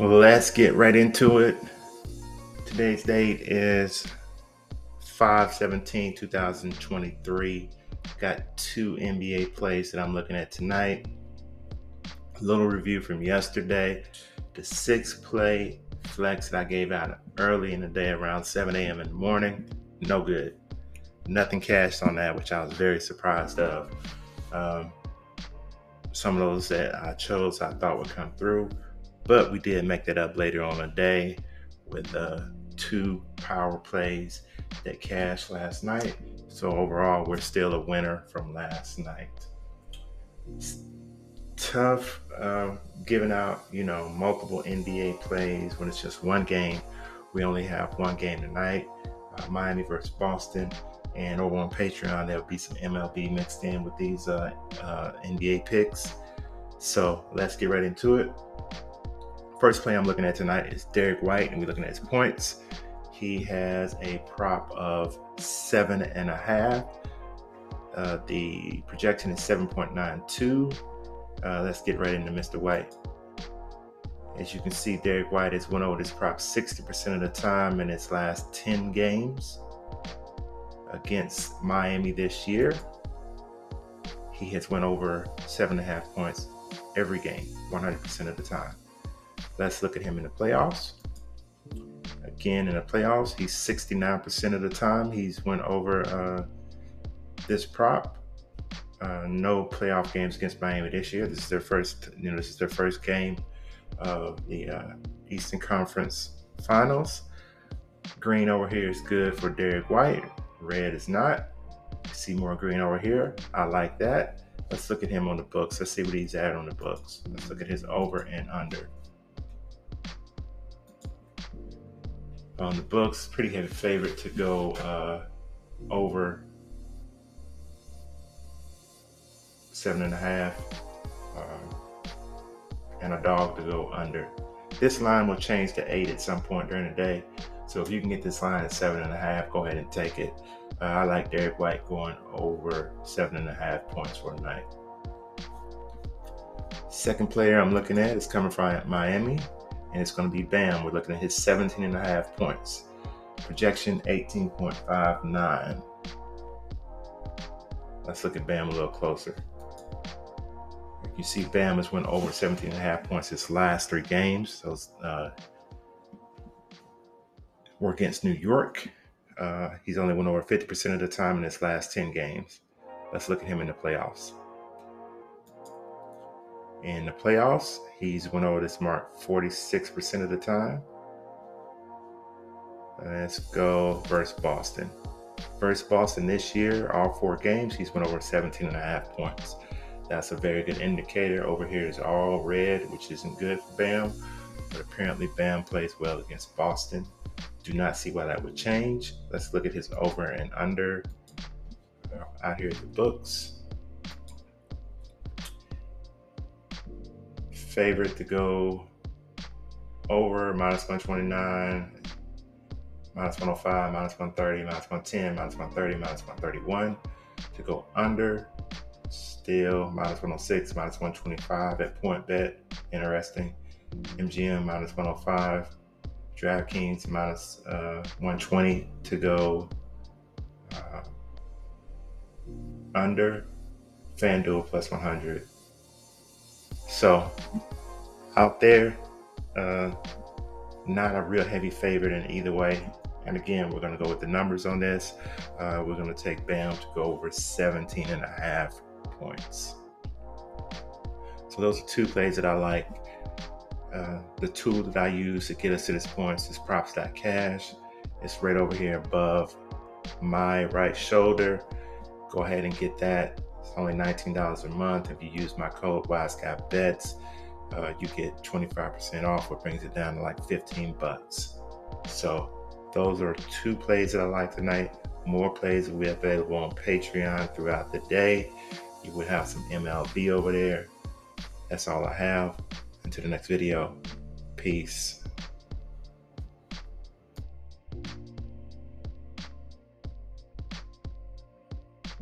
Let's get right into it. Today's date is 5 17 2023. Got two NBA plays that I'm looking at tonight. A little review from yesterday. The six play flex that I gave out early in the day around 7 a.m. in the morning. No good. Nothing cashed on that, which I was very surprised of. Um, some of those that I chose I thought would come through, but we did make that up later on the day with uh, two power plays that cashed last night. So overall, we're still a winner from last night. It's tough uh, giving out, you know, multiple NBA plays when it's just one game. We only have one game tonight, uh, Miami versus Boston. And over on Patreon, there'll be some MLB mixed in with these uh, uh NBA picks. So let's get right into it. First play I'm looking at tonight is Derrick White, and we're looking at his points. He has a prop of seven and a half. Uh, the projection is 7.92. Uh, let's get right into Mr. White. As you can see, Derrick White has won over this prop 60% of the time in his last 10 games against Miami this year. He has went over seven and a half points every game, 100% of the time. Let's look at him in the playoffs. Again, in the playoffs, he's 69% of the time. He's went over uh, this prop. Uh, no playoff games against Miami this year. This is their first, you know, this is their first game of the uh, Eastern Conference Finals. Green over here is good for Derrick White. Red is not. See more green over here. I like that. Let's look at him on the books. Let's see what he's at on the books. Let's look at his over and under. On the books, pretty heavy favorite to go uh, over seven and a half, um, and a dog to go under. This line will change to eight at some point during the day. So if you can get this line at seven and a half, go ahead and take it. Uh, I like Derrick White going over seven and a half points for the night. Second player I'm looking at is coming from Miami, and it's going to be Bam. We're looking at his 17 and a half points. Projection 18.59. Let's look at Bam a little closer. You see, Bam has went over 17 and a half points his last three games. Those uh, were against New York uh, he's only won over 50% of the time in his last 10 games. Let's look at him in the playoffs. In the playoffs, he's went over this mark 46% of the time. Let's go versus Boston. Versus Boston this year, all four games, he's went over 17 and a half points. That's a very good indicator. Over here is all red, which isn't good for Bam. But apparently, Bam plays well against Boston. Do not see why that would change. Let's look at his over and under out here at the books. Favorite to go over minus 129, minus 105, minus 130, minus 110, minus 130, minus 131. To go under, still minus 106, minus 125 at PointsBet. Interesting. MGM minus 105. DraftKings minus, uh, 120 to go uh, under. FanDuel plus 100. So out there, uh, not a real heavy favorite in either way. And again, we're going to go with the numbers on this. Uh, we're going to take BAM to go over 17 and a half points. So those are two plays that I like. Uh, the tool that I use to get us to this point is props.cash. It's right over here above my right shoulder. Go ahead and get that. It's only $19 a month. If you use my code WiseGuyBets, uh, you get 25% off, which brings it down to like 15 bucks. So those are two plays that I like tonight. More plays will be available on Patreon throughout the day. You would have some MLB over there. That's all I have. Until the next video, peace.